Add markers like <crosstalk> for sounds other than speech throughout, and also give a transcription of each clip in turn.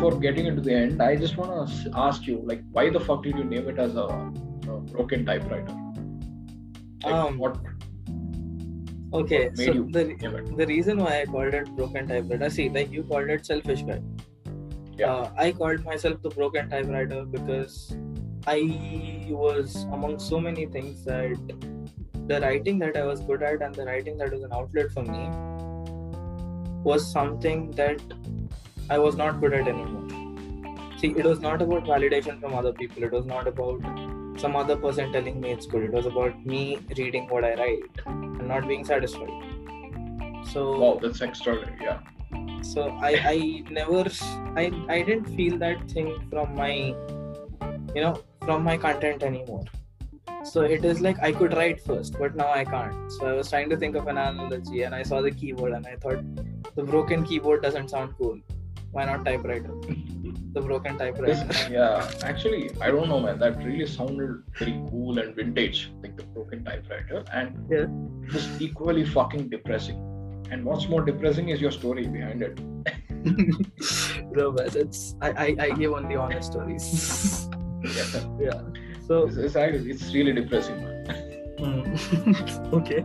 before getting into the end, I just want to ask you, like, why the fuck did you name it as a, a broken typewriter? Like, Um, what Okay, so the the reason why I called it broken typewriter, see, like you called it selfish guy. Yeah. Uh, I called myself the broken typewriter because I was among so many things that the writing that I was good at and the writing that was an outlet for me was something that I was not good at anymore. See, it was not about validation from other people. It was not about some other person telling me it's good. It was about me reading what I write and not being satisfied. So wow, that's extraordinary. Yeah. so I I never I I didn't feel that thing from my you know from my content anymore. So it is like I could write first, but now I can't. So I was trying to think of an analogy and I saw the keyboard and I thought the broken keyboard doesn't sound cool. Why not typewriter? <laughs> The broken typewriter. yeah, actually, I don't know, man. That really sounded very cool and vintage, like the broken typewriter, and Yeah. it's equally fucking depressing. And what's more depressing is your story behind it. <laughs> no, but it's I, I I give only honest stories. Yeah. <laughs> yeah. So It's, it's, it's really depressing, man. Hmm. okay.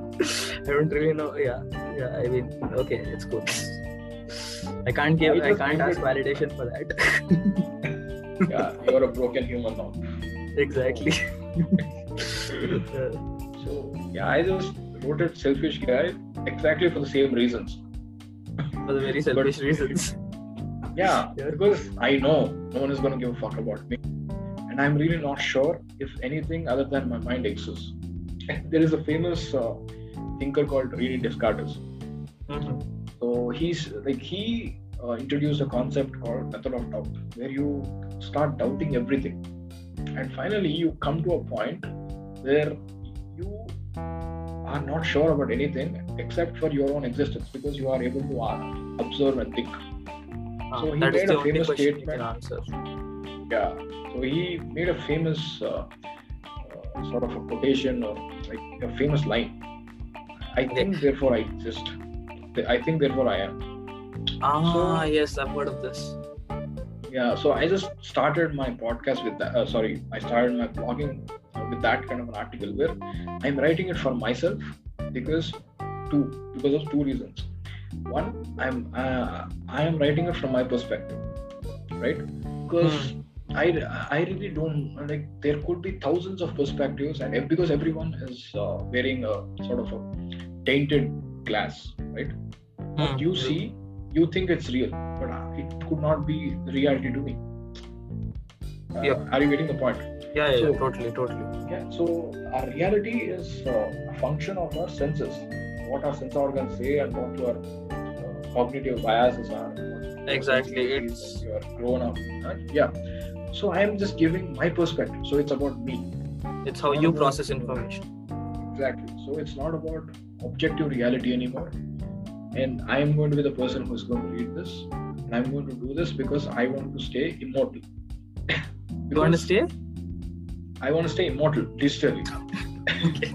I don't really know. Yeah, yeah. I mean, okay, it's cool. I can't give. I I can't ask validation for that. <laughs> Yeah, you're a broken human now. exactly. <laughs> So yeah, I just wrote it selfish guy exactly for the same reasons. for the very selfish reasons. <laughs> Yeah, Yeah. because I know no one is gonna give a fuck about me, and I'm really not sure if anything other than my mind exists. there is a famous uh, thinker called Rene Descartes. Mhm. So he's like he uh, introduced a concept called method of doubt, where you start doubting everything, and finally you come to a point where you are not sure about anything except for your own existence because you are able to uh, observe and think. Ah, So he made the a famous statement. Yeah. So he made a famous uh, uh, sort of a quotation or like a famous line. I think, therefore I exist. I think, therefore I am. Ah, So- yes, I've heard of this. Yeah. So I just started my podcast with that. Uh, sorry, I started my blogging with that kind of an article where I'm writing it for myself because two because of two reasons. One, I'm uh, I am writing it from my perspective, right? Because I, I really don't like there could be thousands of perspectives and because everyone is uh, wearing a sort of a tainted glass right what Hmm. you see you think it's real but uh, it could not be reality to me uh, Yep. are you getting the point Yeah, yeah, So- totally, totally. yeah so our reality is uh, a function of our senses what our sense organs say and what your uh, cognitive biases are Exactly, it's- you are grown up right? yeah so i am just giving my perspective so it's about me It's how you process information. exactly so it's not about objective reality anymore. And i am going to be the person who's going to read this. And i'm going to do this because i want to stay immortal. You want to stay? i want to stay immortal. Digitally <laughs> Okay.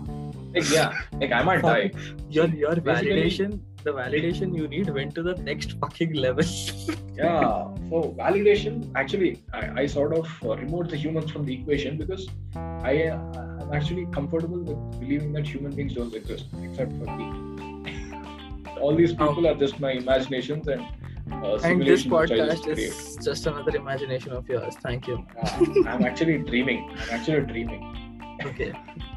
like yeah. Like i might die. Your your Basically- validation, the validation you need went to the next fucking level. <laughs> yeah so validation actually i, I sort of uh, removed the humans from the equation because i uh, i'm actually comfortable with believing that human beings don't exist except for me <laughs> all these people are just my imaginations and uh, and this simulations which just podcast create. is just another imagination of yours. Thank you. Yeah, i'm actually dreaming i'm actually dreaming Okay. <laughs>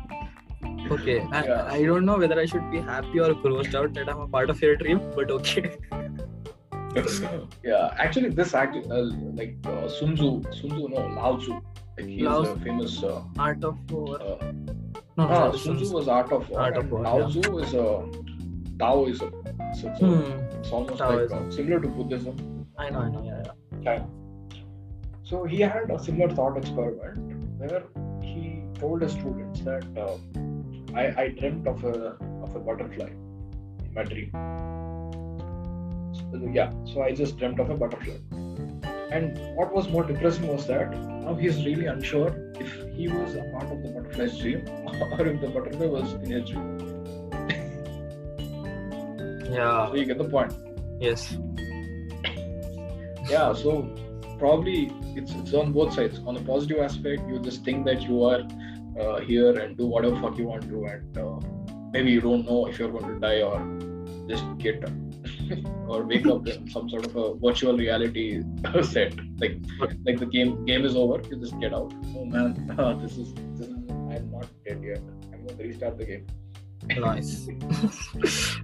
Okay. <laughs> I, Yeah. I don't know whether I should be happy or grossed out that I'm a part of your dream, but okay. <laughs> yeah actually this actually uh, like uh, sun tzu sun tzu no lao tzu like he's Lao a famous uh, Art of war. uh, No, Ah, no, Sun Tzu was art of war. Art of war, Lao yeah. Tzu is a Taoism. So it's, a, Hmm. it's almost Taoism. like similar to Buddhism. I know, I know, yeah, yeah. China. So he had a similar thought experiment where he told his students that uh, I, I dreamt of a of a butterfly in my dream. So, yeah, so I just dreamt of a butterfly. And what was more depressing was that now he's really unsure if he was a part of the butterfly's dream <laughs> or if the butterfly was in his dream. Yeah. So you get the point. Yes. Yeah, so probably it's it's on both sides. On the positive aspect, you just think that you are uh, here and do whatever fuck you want to, and uh, maybe you don't know if you're going to die or just get <laughs> or wake up in some sort of a virtual reality <laughs> set. Like like the game game is over, you just get out. Oh man, <laughs> this is this is I'm not dead yet. I'm going to restart the game. nice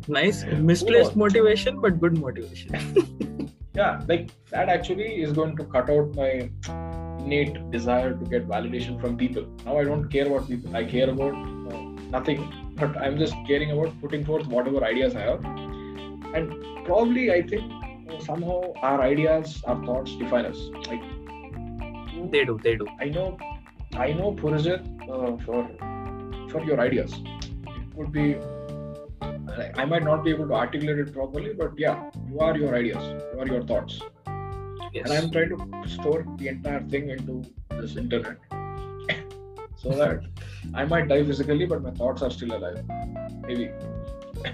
nice misplaced motivation but good motivation yeah like that actually is going to cut out my innate desire to get validation from people. Now i don't care about people i care about uh, nothing but i'm just caring about putting forth whatever ideas i have. And probably i think uh, somehow our ideas our thoughts define us. Like they do they do. I know i know Purazit, uh, for for your ideas. It could be I might not be able to articulate it properly, but yeah, you are your ideas, you are your thoughts. Yes. And I'm trying to store the entire thing into this internet. <laughs> so that I might die physically, but my thoughts are still alive. Maybe. <laughs>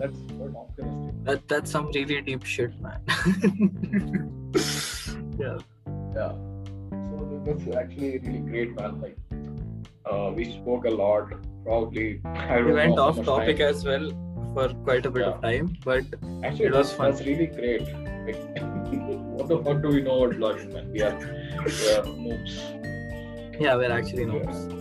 That's quite optimistic. that, that's some really deep shit man <laughs> yeah Yeah. So that's actually a really great, man. Like, uh, we spoke a lot. Probably, I don't we went off topic time. as well for quite a bit of time but Actually, It was that's, fun. that's really great. What the fuck do we know about blogging, man? We are, we are noobs. yeah we're actually noobs